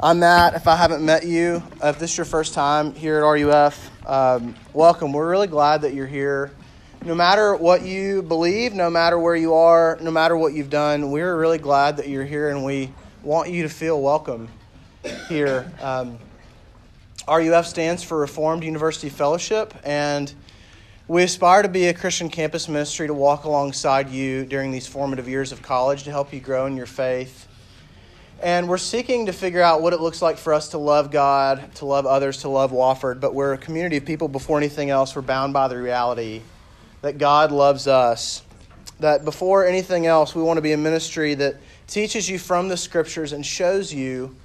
I'm Matt. If I haven't met you, if this is your first time here at RUF, um, welcome. We're really glad that you're here. No matter what you believe, no matter where you are, no matter what you've done, we're really glad that you're here and we want you to feel welcome here. Um, RUF stands for Reformed University Fellowship, and we aspire to be a Christian campus ministry to walk alongside you during these formative years of college to help you grow in your faith. And we're seeking to figure out what it looks like for us to love God, to love others, to love Wofford. But we're a community of people before anything else. We're bound by the reality that God loves us. That before anything else, we want to be a ministry that teaches you from the scriptures and shows you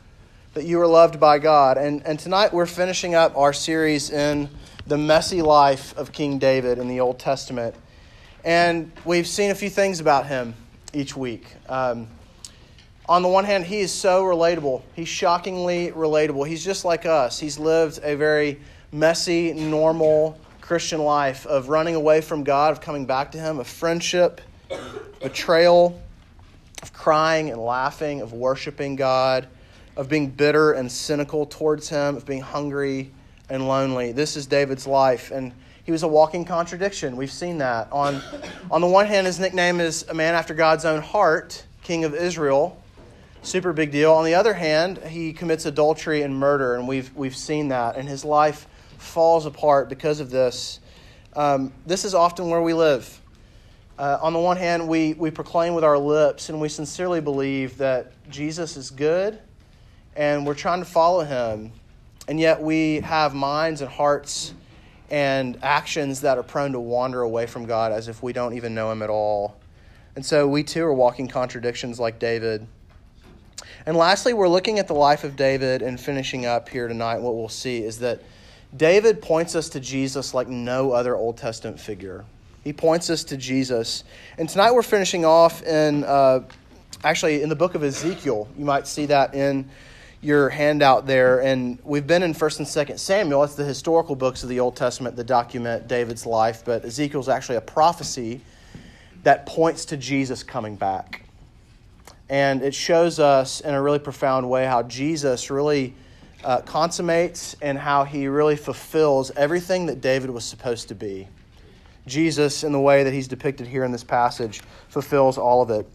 that you are loved by God. And, and tonight we're finishing up our series in the messy life of King David in the Old Testament. And we've seen a few things about him each week. Um, on the one hand, he is so relatable. He's shockingly relatable. He's just like us. He's lived a very messy, normal Christian life of running away from God, of coming back to Him, of friendship, betrayal, of crying and laughing, of worshiping God, of being bitter and cynical towards Him, of being hungry and lonely. This is David's life. And he was a walking contradiction. We've seen that. On, on the one hand, his nickname is a man after God's own heart, King of Israel super big deal. On the other hand, he commits adultery and murder, and we've we've seen that, and his life falls apart because of this. Um, this is often where we live. Uh, on the one hand, we, we proclaim with our lips and we sincerely believe that Jesus is good and we're trying to follow him, and yet we have minds and hearts and actions that are prone to wander away from God as if we don't even know him at all. And so we too are walking contradictions like David. And lastly, we're looking at the life of David and finishing up here tonight. What we'll see is that David points us to Jesus like no other Old Testament figure. He points us to Jesus. And tonight we're finishing off in, uh, actually, in the book of Ezekiel. You might see that in your handout there. And we've been in 1st and 2nd Samuel. It's the historical books of the Old Testament that document David's life. But Ezekiel's actually a prophecy that points to Jesus coming back. And it shows us in a really profound way how Jesus really uh, consummates and how he really fulfills everything that David was supposed to be. Jesus, in the way that he's depicted here in this passage, fulfills all of it.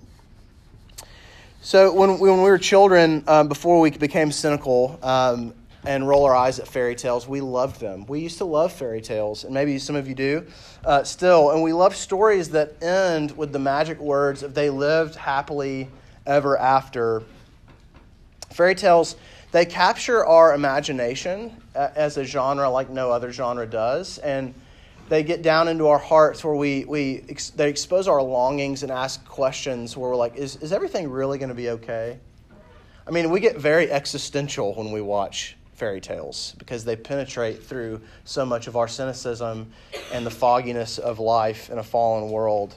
So, when, when we were children, um, before we became cynical um, and roll our eyes at fairy tales, we loved them. We used to love fairy tales, and maybe some of you do uh, still. And we love stories that end with the magic words of they lived happily ever after. Fairy tales, they capture our imagination uh, as a genre like no other genre does. And they get down into our hearts where we, we they expose our longings and ask questions where we're like, is, is everything really going to be okay? I mean, we get very existential when we watch fairy tales because they penetrate through so much of our cynicism and the fogginess of life in a fallen world.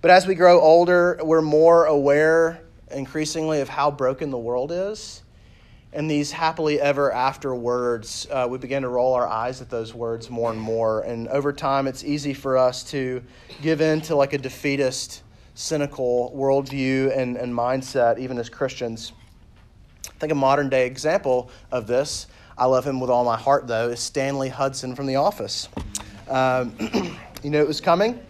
But as we grow older, we're more aware increasingly of how broken the world is. And these happily ever after words, uh, we begin to roll our eyes at those words more and more. And over time, it's easy for us to give in to like a defeatist, cynical worldview and, and mindset, even as Christians. I think a modern day example of this, I love him with all my heart though, is Stanley Hudson from The Office. Um, you know it was coming.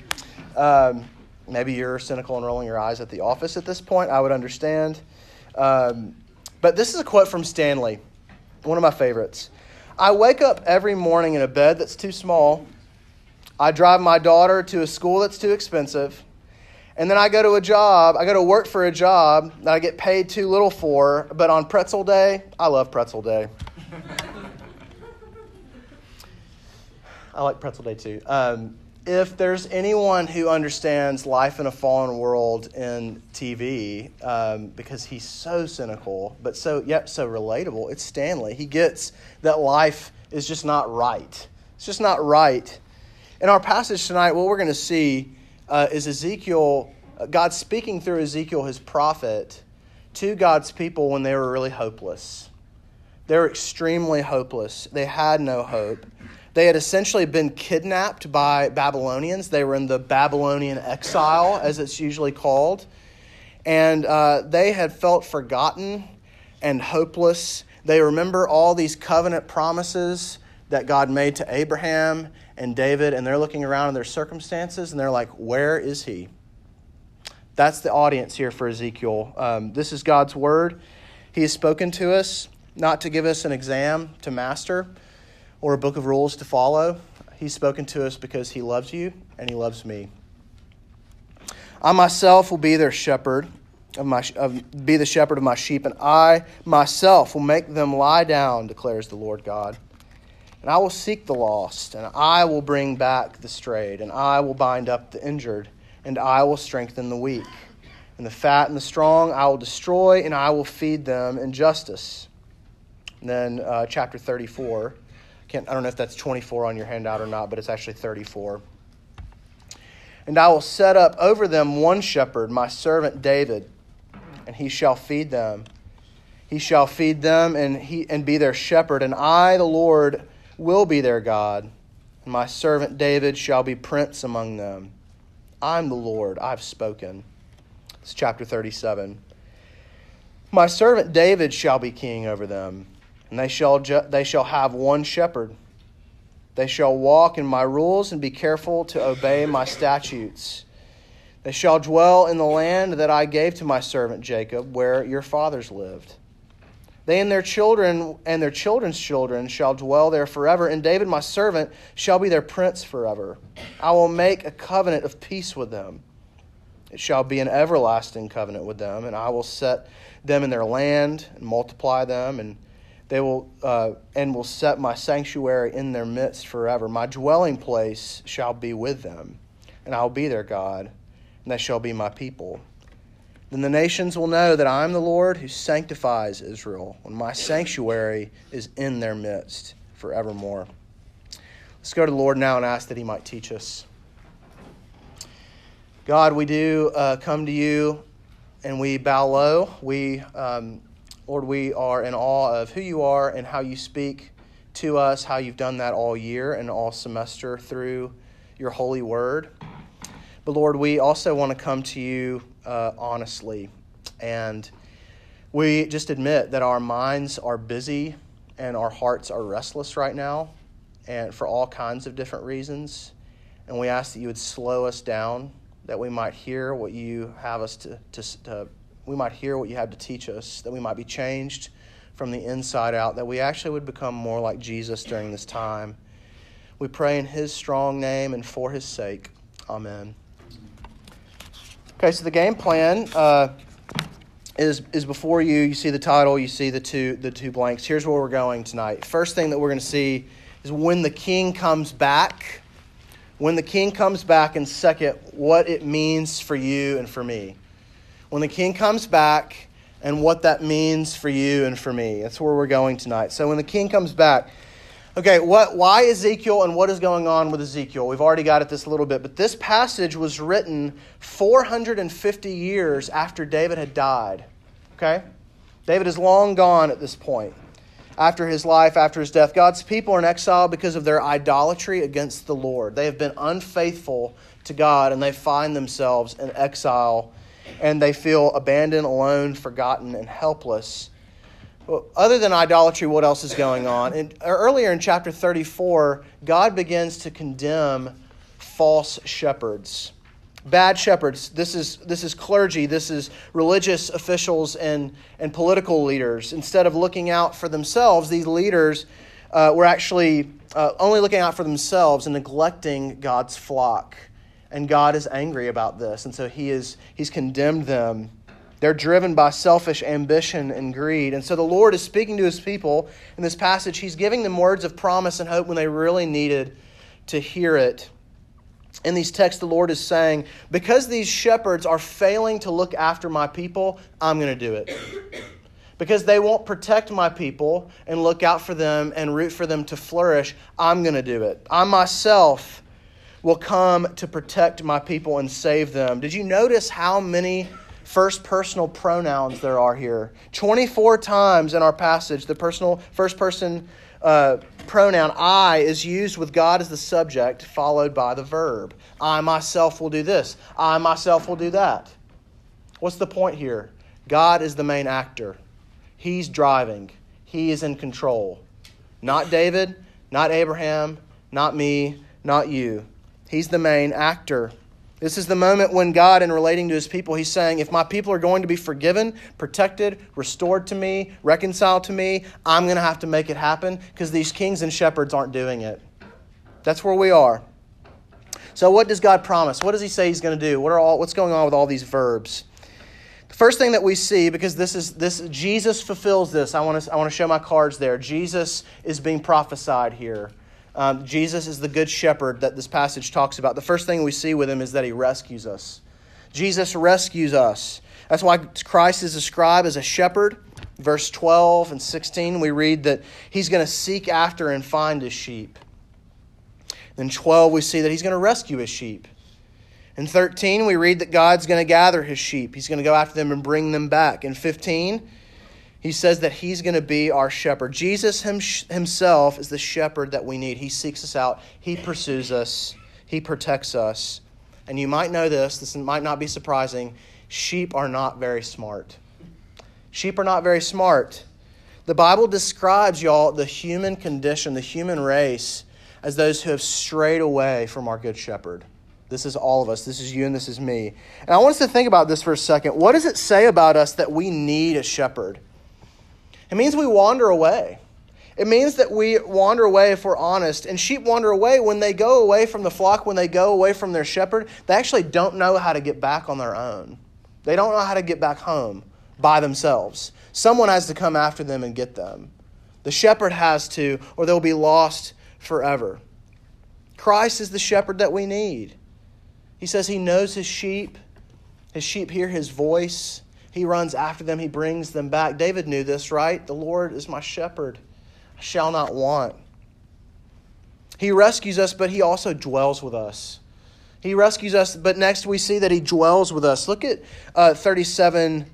Um, Maybe you're cynical and rolling your eyes at the office at this point. I would understand. Um, but this is a quote from Stanley, one of my favorites. I wake up every morning in a bed that's too small. I drive my daughter to a school that's too expensive. And then I go to a job, I go to work for a job that I get paid too little for, but on pretzel day, I love pretzel day. I like pretzel day too. Um, if there's anyone who understands life in a fallen world in TV, um, because he's so cynical, but so yet so relatable, it's Stanley. He gets that life is just not right. It's just not right. In our passage tonight, what we're going to see uh, is Ezekiel, uh, God speaking through Ezekiel, his prophet, to God's people when they were really hopeless. They were extremely hopeless. They had no hope. They had essentially been kidnapped by Babylonians. They were in the Babylonian exile, as it's usually called. And uh, they had felt forgotten and hopeless. They remember all these covenant promises that God made to Abraham and David, and they're looking around in their circumstances and they're like, Where is he? That's the audience here for Ezekiel. Um, this is God's word. He has spoken to us not to give us an exam to master or a book of rules to follow. He's spoken to us because he loves you and he loves me. I myself will be their shepherd of my of, be the shepherd of my sheep, and I myself will make them lie down, declares the Lord God. And I will seek the lost, and I will bring back the strayed, and I will bind up the injured, and I will strengthen the weak. And the fat and the strong I will destroy, and I will feed them in justice. And then uh, chapter 34. Can't, I don't know if that's 24 on your handout or not, but it's actually 34. And I will set up over them one shepherd, my servant David, and he shall feed them. He shall feed them and, he, and be their shepherd, and I, the Lord, will be their God. And my servant David shall be prince among them. I'm the Lord, I've spoken. It's chapter 37. My servant David shall be king over them, and they shall, ju- they shall have one shepherd. They shall walk in my rules and be careful to obey my statutes. They shall dwell in the land that I gave to my servant Jacob, where your fathers lived. They and their children and their children's children shall dwell there forever, and David my servant shall be their prince forever. I will make a covenant of peace with them. It shall be an everlasting covenant with them, and I will set them in their land and multiply them, and they will uh, and will set my sanctuary in their midst forever. My dwelling place shall be with them, and I will be their God, and they shall be my people. Then the nations will know that I am the Lord who sanctifies Israel, when my sanctuary is in their midst forevermore. Let's go to the Lord now and ask that He might teach us. God, we do uh, come to you and we bow low. We um, Lord, we are in awe of who you are and how you speak to us, how you've done that all year and all semester through your holy word. But Lord, we also want to come to you uh, honestly. And we just admit that our minds are busy and our hearts are restless right now, and for all kinds of different reasons. And we ask that you would slow us down, that we might hear what you have us to, to, to we might hear what you have to teach us, that we might be changed from the inside out, that we actually would become more like Jesus during this time. We pray in his strong name and for his sake. Amen. Okay, so the game plan uh, is is before you. You see the title, you see the two the two blanks. Here's where we're going tonight. First thing that we're going to see is when the king comes back. When the king comes back, and second, what it means for you and for me when the king comes back and what that means for you and for me. That's where we're going tonight. So when the king comes back, okay, what why Ezekiel and what is going on with Ezekiel? We've already got at this a little bit, but this passage was written 450 years after David had died. Okay? David is long gone at this point. After his life, after his death, God's people are in exile because of their idolatry against the Lord. They have been unfaithful to God and they find themselves in exile and they feel abandoned, alone, forgotten, and helpless. Well, other than idolatry, what else is going on? And earlier in chapter 34, God begins to condemn false shepherds. Bad shepherds. This is, this is clergy, this is religious officials and, and political leaders. Instead of looking out for themselves, these leaders uh, were actually uh, only looking out for themselves and neglecting God's flock and God is angry about this. And so he is, he's condemned them. They're driven by selfish ambition and greed. And so the Lord is speaking to his people in this passage. He's giving them words of promise and hope when they really needed to hear it. In these texts, the Lord is saying, Because these shepherds are failing to look after my people, I'm going to do it. Because they won't protect my people and look out for them and root for them to flourish, I'm going to do it. I myself will come to protect my people and save them. Did you notice how many first personal pronouns there are here? 24 times in our passage, the personal first person uh, pronoun I is used with God as the subject, followed by the verb. I myself will do this. I myself will do that. What's the point here? God is the main actor. He's driving, He is in control. Not David, not Abraham, not me, not you. He's the main actor. This is the moment when God, in relating to his people, he's saying, If my people are going to be forgiven, protected, restored to me, reconciled to me, I'm going to have to make it happen because these kings and shepherds aren't doing it. That's where we are. So, what does God promise? What does he say he's going to do? What are all, what's going on with all these verbs? The first thing that we see, because this is this Jesus fulfills this, I want to I want to show my cards there. Jesus is being prophesied here. Um, Jesus is the good shepherd that this passage talks about. The first thing we see with him is that he rescues us. Jesus rescues us. That's why Christ is described as a shepherd. Verse 12 and 16, we read that he's going to seek after and find his sheep. In 12, we see that he's going to rescue his sheep. In 13, we read that God's going to gather his sheep. He's going to go after them and bring them back. In 15, he says that he's going to be our shepherd. Jesus himself is the shepherd that we need. He seeks us out, he pursues us, he protects us. And you might know this, this might not be surprising. Sheep are not very smart. Sheep are not very smart. The Bible describes, y'all, the human condition, the human race, as those who have strayed away from our good shepherd. This is all of us. This is you and this is me. And I want us to think about this for a second. What does it say about us that we need a shepherd? It means we wander away. It means that we wander away if we're honest. And sheep wander away when they go away from the flock, when they go away from their shepherd, they actually don't know how to get back on their own. They don't know how to get back home by themselves. Someone has to come after them and get them. The shepherd has to, or they'll be lost forever. Christ is the shepherd that we need. He says he knows his sheep, his sheep hear his voice. He runs after them, he brings them back. David knew this, right? The Lord is my shepherd, I shall not want. He rescues us, but he also dwells with us. He rescues us, but next we see that he dwells with us. Look at uh, 37,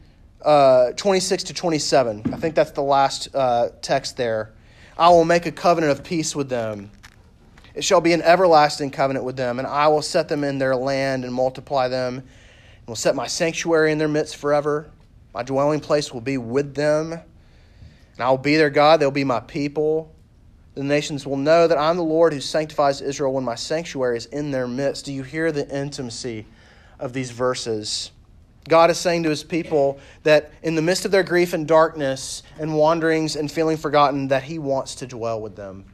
uh, 26 to 27. I think that's the last uh, text there. I will make a covenant of peace with them. It shall be an everlasting covenant with them, and I will set them in their land and multiply them will set my sanctuary in their midst forever. My dwelling place will be with them, and I will be their God. They'll be my people. The nations will know that I'm the Lord who sanctifies Israel when my sanctuary is in their midst. Do you hear the intimacy of these verses? God is saying to his people that in the midst of their grief and darkness and wanderings and feeling forgotten, that he wants to dwell with them.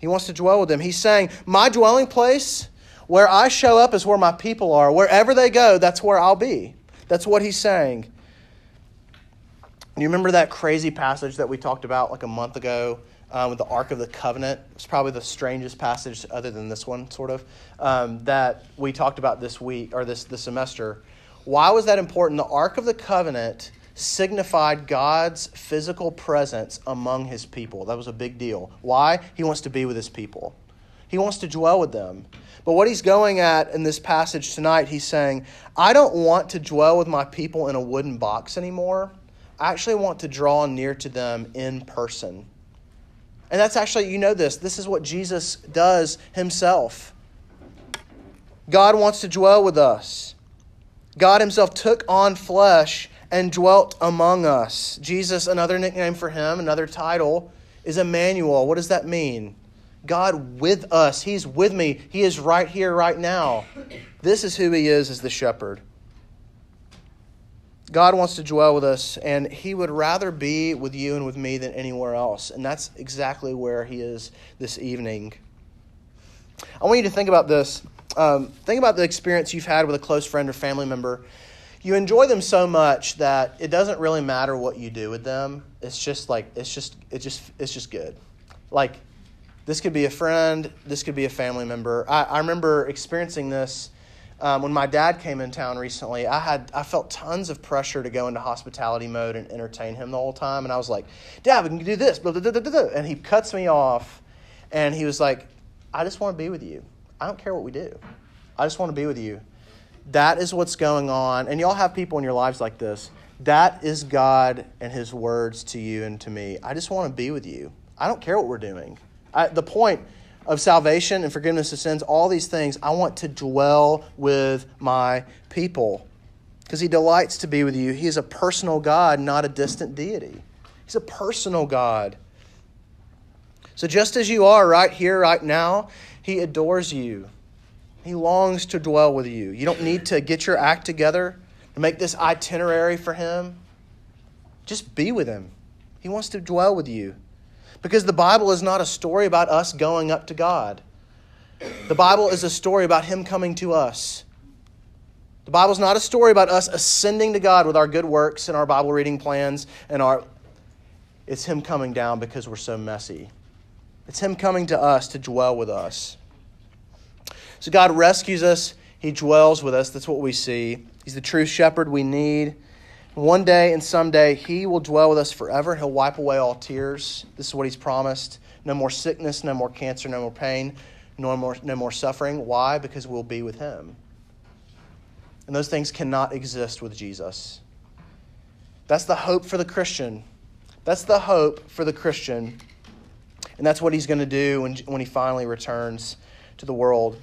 He wants to dwell with them. He's saying, My dwelling place where I show up is where my people are. Wherever they go, that's where I'll be. That's what he's saying. You remember that crazy passage that we talked about like a month ago um, with the Ark of the Covenant? It's probably the strangest passage, other than this one, sort of, um, that we talked about this week or this, this semester. Why was that important? The Ark of the Covenant signified God's physical presence among his people. That was a big deal. Why? He wants to be with his people, he wants to dwell with them. But what he's going at in this passage tonight, he's saying, I don't want to dwell with my people in a wooden box anymore. I actually want to draw near to them in person. And that's actually, you know this, this is what Jesus does himself. God wants to dwell with us. God himself took on flesh and dwelt among us. Jesus, another nickname for him, another title, is Emmanuel. What does that mean? God with us. He's with me. He is right here, right now. This is who He is as the shepherd. God wants to dwell with us, and He would rather be with you and with me than anywhere else. And that's exactly where He is this evening. I want you to think about this. Um, think about the experience you've had with a close friend or family member. You enjoy them so much that it doesn't really matter what you do with them. It's just like it's just it's just it's just good. Like this could be a friend, this could be a family member. I, I remember experiencing this um, when my dad came in town recently. I had I felt tons of pressure to go into hospitality mode and entertain him the whole time, and I was like, "Dad, we can do this," and he cuts me off, and he was like, "I just want to be with you. I don't care what we do. I just want to be with you." That is what's going on, and y'all have people in your lives like this. That is God and His words to you and to me. I just want to be with you. I don't care what we're doing. I, the point of salvation and forgiveness of sins, all these things, I want to dwell with my people because he delights to be with you. He is a personal God, not a distant deity. He's a personal God. So, just as you are right here, right now, He adores you. He longs to dwell with you. You don't need to get your act together to make this itinerary for Him. Just be with Him. He wants to dwell with you. Because the Bible is not a story about us going up to God, the Bible is a story about Him coming to us. The Bible is not a story about us ascending to God with our good works and our Bible reading plans and our. It's Him coming down because we're so messy. It's Him coming to us to dwell with us. So God rescues us, He dwells with us. That's what we see. He's the true shepherd we need. One day and someday, He will dwell with us forever. He'll wipe away all tears. This is what He's promised. No more sickness, no more cancer, no more pain, no more, no more suffering. Why? Because we'll be with Him. And those things cannot exist with Jesus. That's the hope for the Christian. That's the hope for the Christian. And that's what He's going to do when, when He finally returns to the world.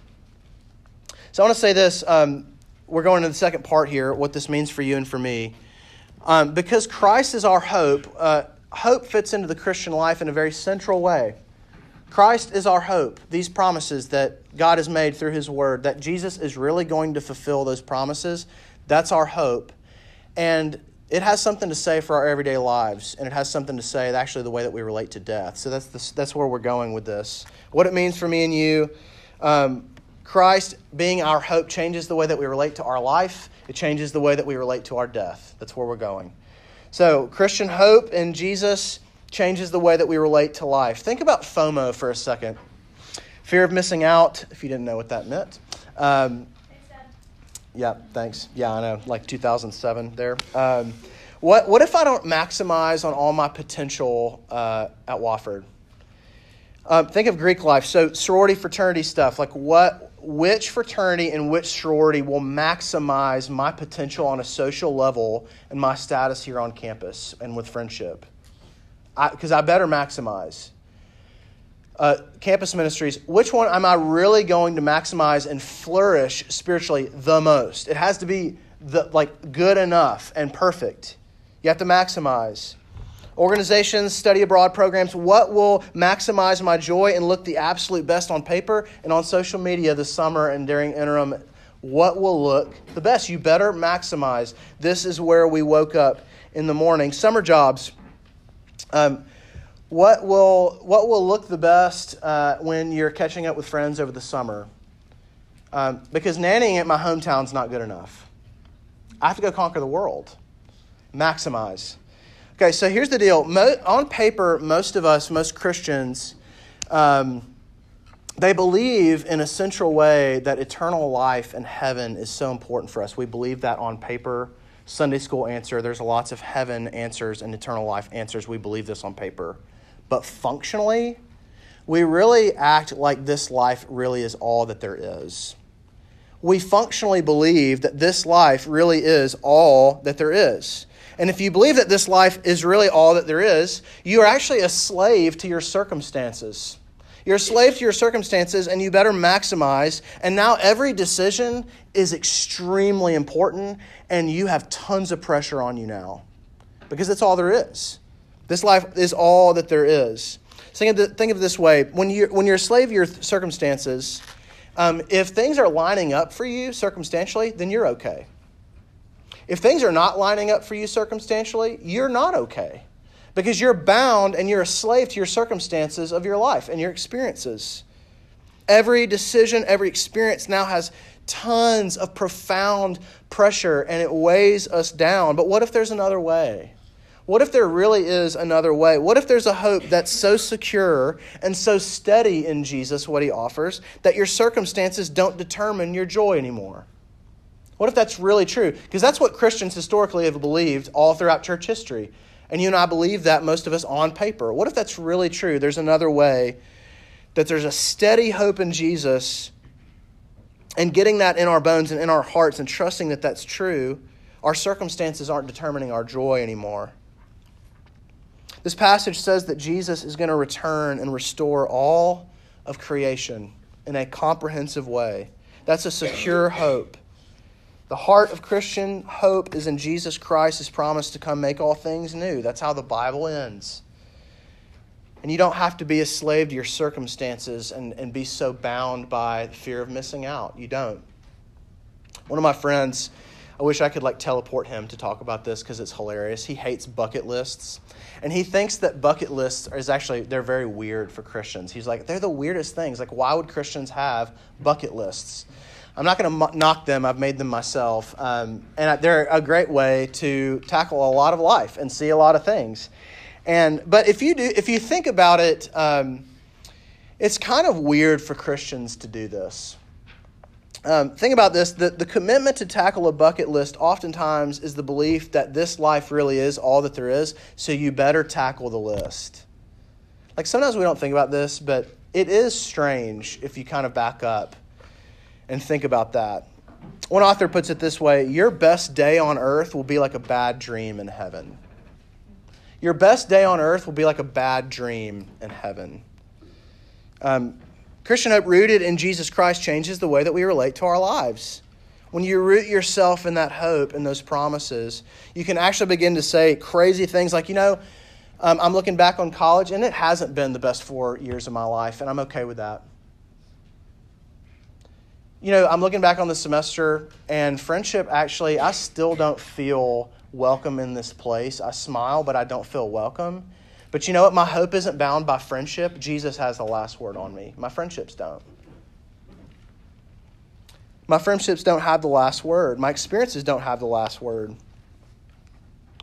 So I want to say this. Um, we're going to the second part here, what this means for you and for me. Um, because Christ is our hope, uh, hope fits into the Christian life in a very central way. Christ is our hope. These promises that God has made through His Word, that Jesus is really going to fulfill those promises, that's our hope. And it has something to say for our everyday lives, and it has something to say actually the way that we relate to death. So that's, the, that's where we're going with this. What it means for me and you. Um, Christ being our hope changes the way that we relate to our life, it changes the way that we relate to our death. That's where we're going. So, Christian hope in Jesus changes the way that we relate to life. Think about FOMO for a second fear of missing out, if you didn't know what that meant. Um, yeah, thanks. Yeah, I know, like 2007 there. Um, what, what if I don't maximize on all my potential uh, at Wofford? Um, think of Greek life. So, sorority, fraternity stuff. Like, what, which fraternity and which sorority will maximize my potential on a social level and my status here on campus and with friendship? Because I, I, better maximize. Uh, campus ministries, which one am I really going to maximize and flourish spiritually the most? It has to be the, like good enough and perfect. You have to maximize. Organizations, study abroad programs, what will maximize my joy and look the absolute best on paper and on social media this summer and during interim? What will look the best? You better maximize. This is where we woke up in the morning. Summer jobs. Um, what will what will look the best uh, when you're catching up with friends over the summer? Um, because nannying at my hometown is not good enough. I have to go conquer the world. Maximize. Okay, so here's the deal. Mo- on paper, most of us, most Christians, um, they believe in a central way that eternal life and heaven is so important for us. We believe that on paper. Sunday school answer, there's lots of heaven answers and eternal life answers. We believe this on paper. But functionally, we really act like this life really is all that there is. We functionally believe that this life really is all that there is. And if you believe that this life is really all that there is, you are actually a slave to your circumstances. You're a slave to your circumstances, and you better maximize. And now every decision is extremely important, and you have tons of pressure on you now because that's all there is. This life is all that there is. Think of, think of it this way when you're, when you're a slave to your circumstances, um, if things are lining up for you circumstantially, then you're okay. If things are not lining up for you circumstantially, you're not okay because you're bound and you're a slave to your circumstances of your life and your experiences. Every decision, every experience now has tons of profound pressure and it weighs us down. But what if there's another way? What if there really is another way? What if there's a hope that's so secure and so steady in Jesus, what he offers, that your circumstances don't determine your joy anymore? What if that's really true? Because that's what Christians historically have believed all throughout church history. And you and I believe that, most of us on paper. What if that's really true? There's another way that there's a steady hope in Jesus and getting that in our bones and in our hearts and trusting that that's true, our circumstances aren't determining our joy anymore. This passage says that Jesus is going to return and restore all of creation in a comprehensive way. That's a secure hope. The heart of Christian hope is in Jesus Christ, his promise to come make all things new. That's how the Bible ends. And you don't have to be a slave to your circumstances and, and be so bound by the fear of missing out. You don't. One of my friends, I wish I could like teleport him to talk about this because it's hilarious. He hates bucket lists. And he thinks that bucket lists is actually, they're very weird for Christians. He's like, they're the weirdest things. Like, why would Christians have bucket lists? I'm not going to knock them. I've made them myself. Um, and they're a great way to tackle a lot of life and see a lot of things. And but if you do, if you think about it, um, it's kind of weird for Christians to do this. Um, think about this: the, the commitment to tackle a bucket list oftentimes is the belief that this life really is all that there is. So you better tackle the list. Like sometimes we don't think about this, but it is strange if you kind of back up and think about that. One author puts it this way Your best day on earth will be like a bad dream in heaven. Your best day on earth will be like a bad dream in heaven. Um, Christian hope rooted in Jesus Christ changes the way that we relate to our lives. When you root yourself in that hope and those promises, you can actually begin to say crazy things like, you know, um, I'm looking back on college and it hasn't been the best four years of my life, and I'm okay with that you know, I'm looking back on the semester, and friendship actually, I still don't feel welcome in this place. I smile, but I don't feel welcome. But you know what? My hope isn't bound by friendship. Jesus has the last word on me. My friendships don't. My friendships don't have the last word. My experiences don't have the last word.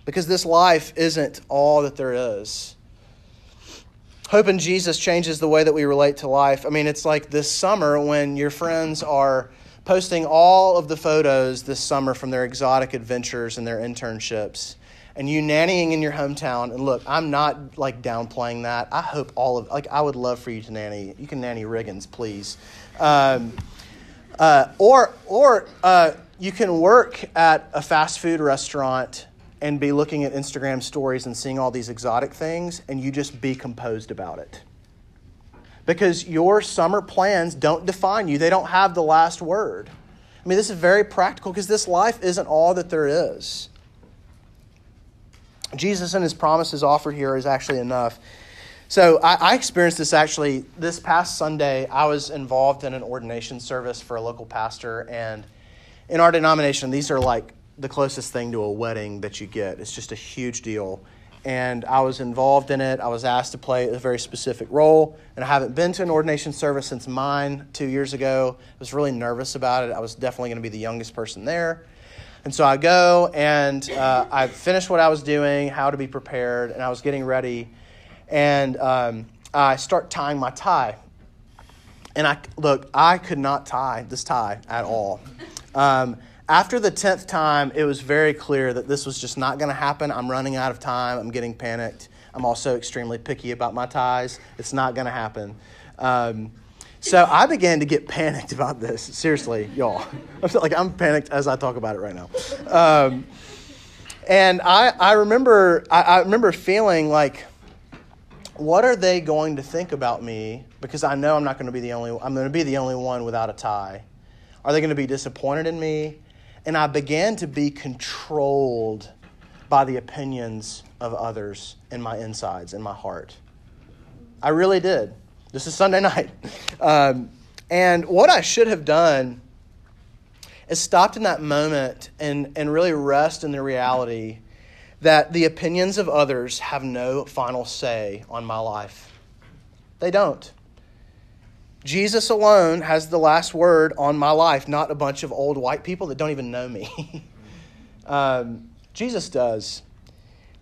Because this life isn't all that there is. Hope in Jesus changes the way that we relate to life. I mean, it's like this summer when your friends are posting all of the photos this summer from their exotic adventures and their internships and you nannying in your hometown. And look i'm not like downplaying that. I hope all of like i would love for you to nanny you can nanny riggins please. Um, uh, or or uh, you can work at a fast food restaurant and be looking at Instagram stories and seeing all these exotic things, and you just be composed about it. Because your summer plans don't define you, they don't have the last word. I mean, this is very practical because this life isn't all that there is. Jesus and his promises offered here is actually enough. So I, I, experienced this actually this past Sunday. I was involved in an ordination service for a local pastor, and in our denomination, these are like the closest thing to a wedding that you get. It's just a huge deal. And I was involved in it. I was asked to play a very specific role. And I haven't been to an ordination service since mine two years ago. I was really nervous about it. I was definitely going to be the youngest person there. And so I go and uh, I finished what I was doing, how to be prepared, and I was getting ready. And um, I start tying my tie. And I look, I could not tie this tie at all. Um, after the 10th time, it was very clear that this was just not going to happen. I'm running out of time. I'm getting panicked. I'm also extremely picky about my ties. It's not going to happen. Um, so I began to get panicked about this. Seriously, y'all. I feel like I'm panicked as I talk about it right now. Um, and I, I remember I, I remember feeling like, what are they going to think about me? Because I know I'm not going to be the only I'm going to be the only one without a tie. Are they going to be disappointed in me? And I began to be controlled by the opinions of others in my insides, in my heart. I really did. This is Sunday night. Um, and what I should have done is stopped in that moment and, and really rest in the reality that the opinions of others have no final say on my life. They don't. Jesus alone has the last word on my life, not a bunch of old white people that don't even know me. um, Jesus does.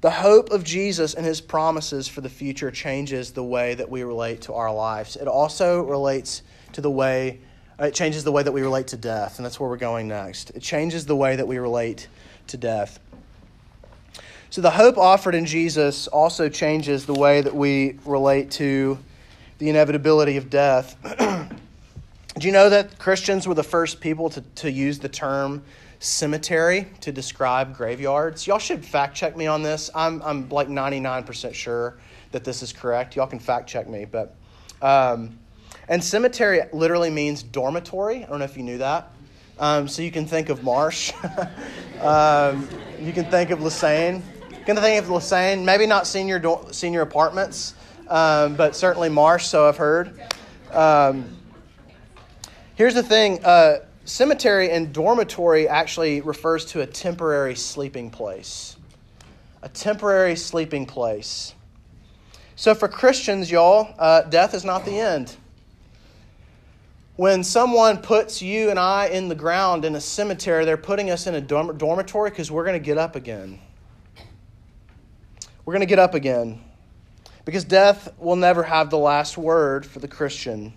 The hope of Jesus and his promises for the future changes the way that we relate to our lives. It also relates to the way, uh, it changes the way that we relate to death, and that's where we're going next. It changes the way that we relate to death. So the hope offered in Jesus also changes the way that we relate to the inevitability of death. Do you know that Christians were the first people to, to use the term cemetery to describe graveyards? Y'all should fact check me on this. I'm, I'm like 99% sure that this is correct. Y'all can fact check me. But, um, and cemetery literally means dormitory. I don't know if you knew that. Um, so you can think of Marsh. um, you can think of Lesesne. You can think of Lesesne. Maybe not senior do- senior apartments, um, but certainly Marsh. So I've heard. Um, here's the thing: uh, cemetery and dormitory actually refers to a temporary sleeping place. A temporary sleeping place. So for Christians, y'all, uh, death is not the end. When someone puts you and I in the ground in a cemetery, they're putting us in a dorm- dormitory because we're going to get up again. We're going to get up again. Because death will never have the last word for the Christian.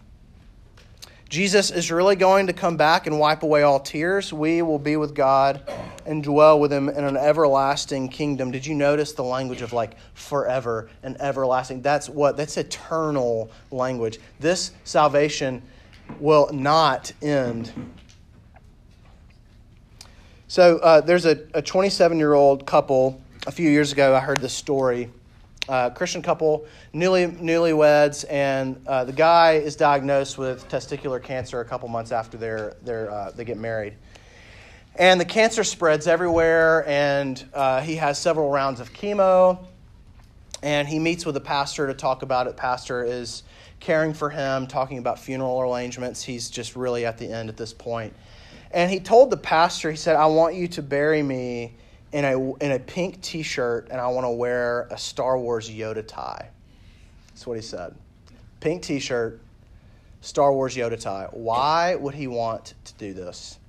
Jesus is really going to come back and wipe away all tears. We will be with God and dwell with Him in an everlasting kingdom. Did you notice the language of like forever and everlasting? That's what, that's eternal language. This salvation will not end. So uh, there's a 27 year old couple. A few years ago, I heard this story. Uh, Christian couple, newly newlyweds, and uh, the guy is diagnosed with testicular cancer a couple months after they're, they're, uh, they get married. And the cancer spreads everywhere, and uh, he has several rounds of chemo. And he meets with a pastor to talk about it. Pastor is caring for him, talking about funeral arrangements. He's just really at the end at this point. And he told the pastor, he said, I want you to bury me in a, in a pink t shirt, and I want to wear a Star Wars Yoda tie. That's what he said. Pink t shirt, Star Wars Yoda tie. Why would he want to do this?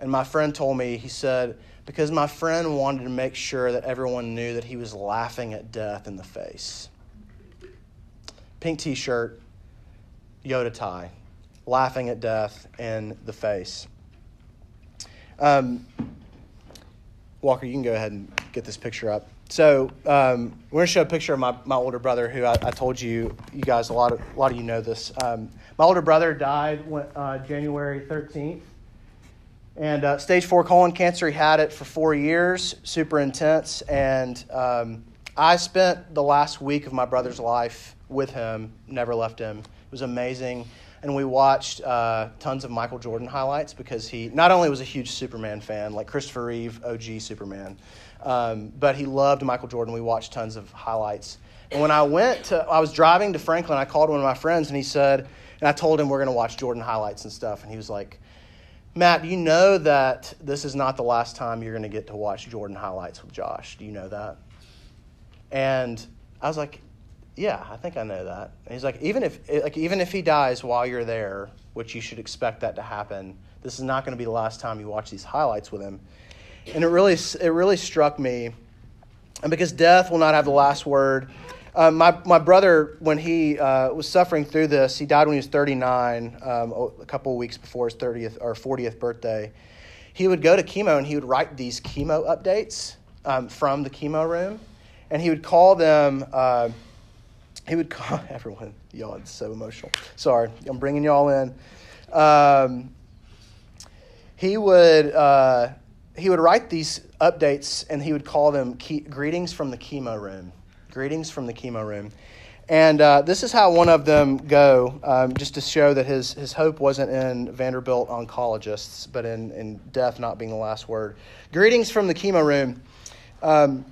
And my friend told me, he said, because my friend wanted to make sure that everyone knew that he was laughing at death in the face pink t shirt, Yoda tie, laughing at death in the face. Um, Walker, you can go ahead and get this picture up. So um, we're to show a picture of my, my older brother, who I, I, told you, you guys, a lot of a lot of you know this. Um, my older brother died when, uh, January 13th, and uh, stage four colon cancer. He had it for four years, super intense, and um, I spent the last week of my brother's life with him, never left him. It was amazing. And we watched uh, tons of Michael Jordan highlights because he not only was a huge Superman fan, like Christopher Reeve, OG Superman, um, but he loved Michael Jordan. We watched tons of highlights. And when I went to, I was driving to Franklin, I called one of my friends and he said, and I told him we're going to watch Jordan highlights and stuff. And he was like, Matt, you know that this is not the last time you're going to get to watch Jordan highlights with Josh. Do you know that? And I was like, yeah, I think I know that. And he's like, even if like even if he dies while you're there, which you should expect that to happen, this is not going to be the last time you watch these highlights with him. And it really it really struck me, and because death will not have the last word. Uh, my my brother, when he uh, was suffering through this, he died when he was 39, um, a couple of weeks before his 30th or 40th birthday. He would go to chemo and he would write these chemo updates um, from the chemo room, and he would call them. Uh, he would call everyone. Y'all, it's so emotional. Sorry, I'm bringing y'all in. Um, he would uh, he would write these updates, and he would call them greetings from the chemo room. Greetings from the chemo room. And uh, this is how one of them go, um, just to show that his, his hope wasn't in Vanderbilt oncologists, but in, in death not being the last word. Greetings from the chemo room. Um,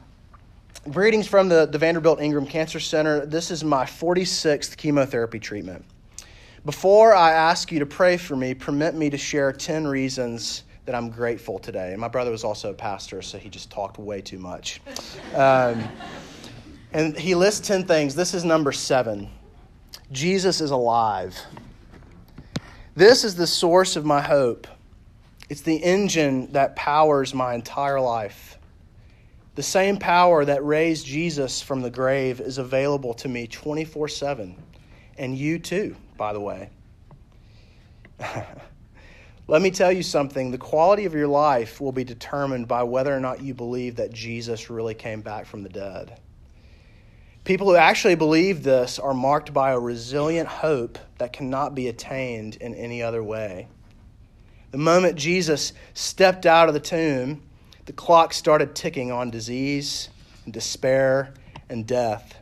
Greetings from the, the Vanderbilt Ingram Cancer Center. This is my 46th chemotherapy treatment. Before I ask you to pray for me, permit me to share 10 reasons that I'm grateful today. And my brother was also a pastor, so he just talked way too much. Um, and he lists 10 things. This is number seven Jesus is alive. This is the source of my hope, it's the engine that powers my entire life. The same power that raised Jesus from the grave is available to me 24 7. And you too, by the way. Let me tell you something the quality of your life will be determined by whether or not you believe that Jesus really came back from the dead. People who actually believe this are marked by a resilient hope that cannot be attained in any other way. The moment Jesus stepped out of the tomb, the clock started ticking on disease and despair and death.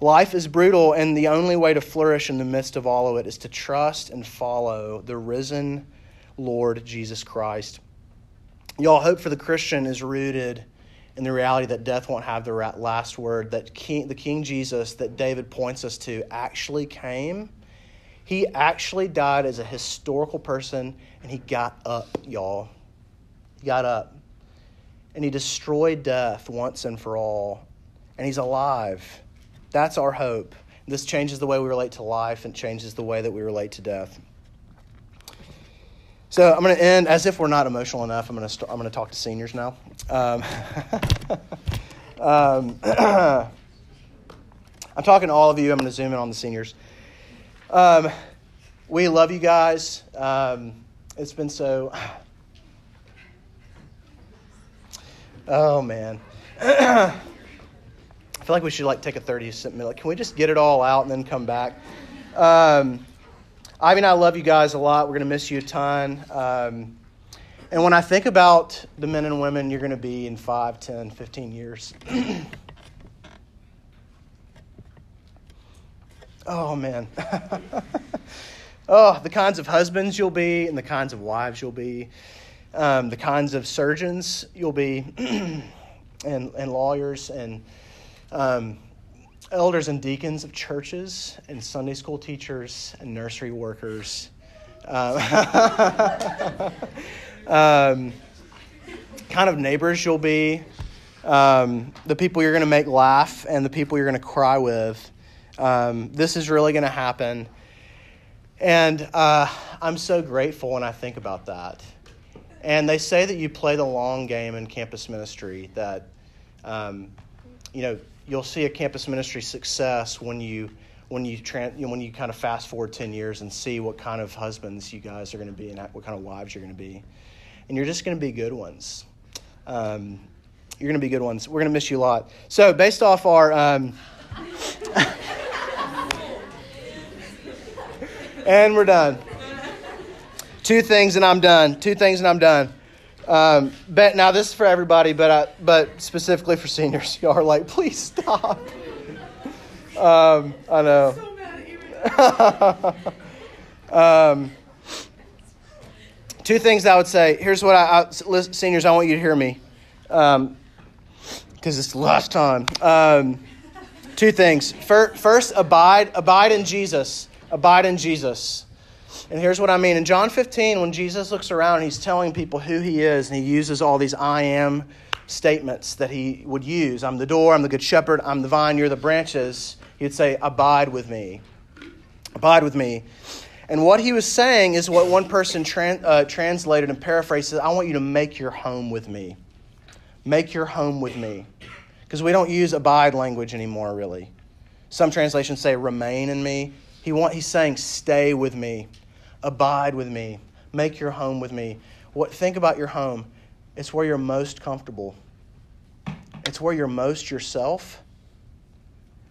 Life is brutal, and the only way to flourish in the midst of all of it is to trust and follow the risen, Lord Jesus Christ. Y'all, hope for the Christian is rooted in the reality that death won't have the last word, that King, the King Jesus that David points us to actually came. He actually died as a historical person, and he got up, y'all. He got up. And he destroyed death once and for all. And he's alive. That's our hope. This changes the way we relate to life and changes the way that we relate to death. So I'm going to end as if we're not emotional enough. I'm going to I'm going to talk to seniors now. Um, um, I'm talking to all of you. I'm going to zoom in on the seniors. Um, we love you guys. Um, it's been so. Oh man. I feel like we should like take a 30 minute. Like, can we just get it all out and then come back? Um, Ivy and I love you guys a lot. We're going to miss you a ton. Um, and when I think about the men and women you're going to be in 5, 10, 15 years, oh, man. oh, the kinds of husbands you'll be and the kinds of wives you'll be, um, the kinds of surgeons you'll be, and, and lawyers and. Um, elders and deacons of churches and Sunday school teachers and nursery workers. Um, um, kind of neighbors you'll be, um, the people you're going to make laugh, and the people you're going to cry with. Um, this is really going to happen. And uh, I'm so grateful when I think about that. And they say that you play the long game in campus ministry, that, um, you know, you'll see a campus ministry success when you when you, when you kind of fast forward 10 years and see what kind of husbands you guys are going to be and what kind of wives you're going to be. And you're just going to be good ones. Um, you're going to be good ones. We're going to miss you a lot. So based off our um, and we're done two things and i'm done two things and i'm done um, but now this is for everybody, but I, but specifically for seniors. Y'all are like, please stop. Um, I know. um, two things I would say. Here's what I, I seniors. I want you to hear me, because um, it's the last time. Um, two things. First, abide, abide in Jesus. Abide in Jesus. And here's what I mean. In John 15, when Jesus looks around, he's telling people who he is, and he uses all these I am statements that he would use I'm the door, I'm the good shepherd, I'm the vine, you're the branches. He would say, Abide with me. Abide with me. And what he was saying is what one person uh, translated and paraphrased I want you to make your home with me. Make your home with me. Because we don't use abide language anymore, really. Some translations say remain in me. He want, he's saying stay with me. Abide with me. Make your home with me. What think about your home? It's where you're most comfortable. It's where you're most yourself.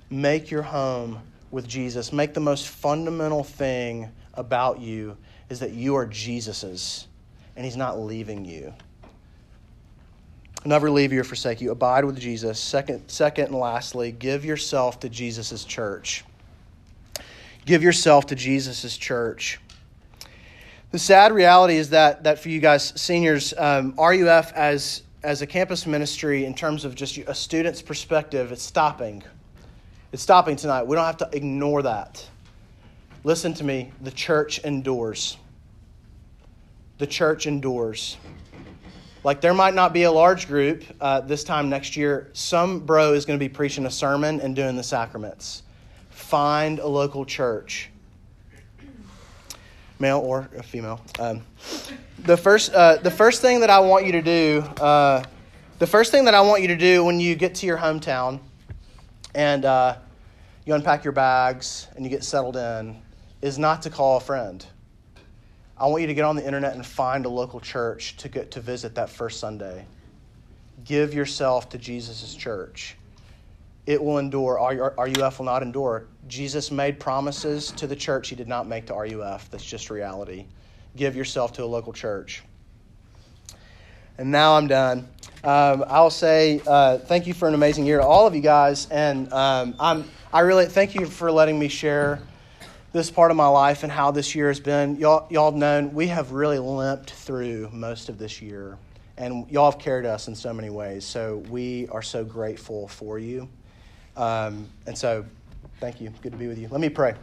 Make your home with Jesus. Make the most fundamental thing about you is that you are Jesus's and he's not leaving you. Never leave you or forsake you. Abide with Jesus. Second, second and lastly, give yourself to Jesus' church. Give yourself to Jesus' church. The sad reality is that, that for you guys, seniors, um, RUF as, as a campus ministry, in terms of just a student's perspective, it's stopping. It's stopping tonight. We don't have to ignore that. Listen to me. The church endures. The church endures. Like there might not be a large group uh, this time next year. Some bro is going to be preaching a sermon and doing the sacraments. Find a local church male or female. Um, the first, uh, the first thing that I want you to do, uh, the first thing that I want you to do when you get to your hometown, and uh, you unpack your bags and you get settled in, is not to call a friend. I want you to get on the internet and find a local church to get to visit that first Sunday. Give yourself to Jesus' church. It will endure. Our RUF will not endure. Jesus made promises to the church he did not make to RUF. That's just reality. Give yourself to a local church. And now I'm done. Um, I'll say uh, thank you for an amazing year to all of you guys, and um, I'm I really thank you for letting me share this part of my life and how this year has been. Y'all y'all have known we have really limped through most of this year, and y'all have carried us in so many ways. So we are so grateful for you, um, and so Thank you. Good to be with you. Let me pray.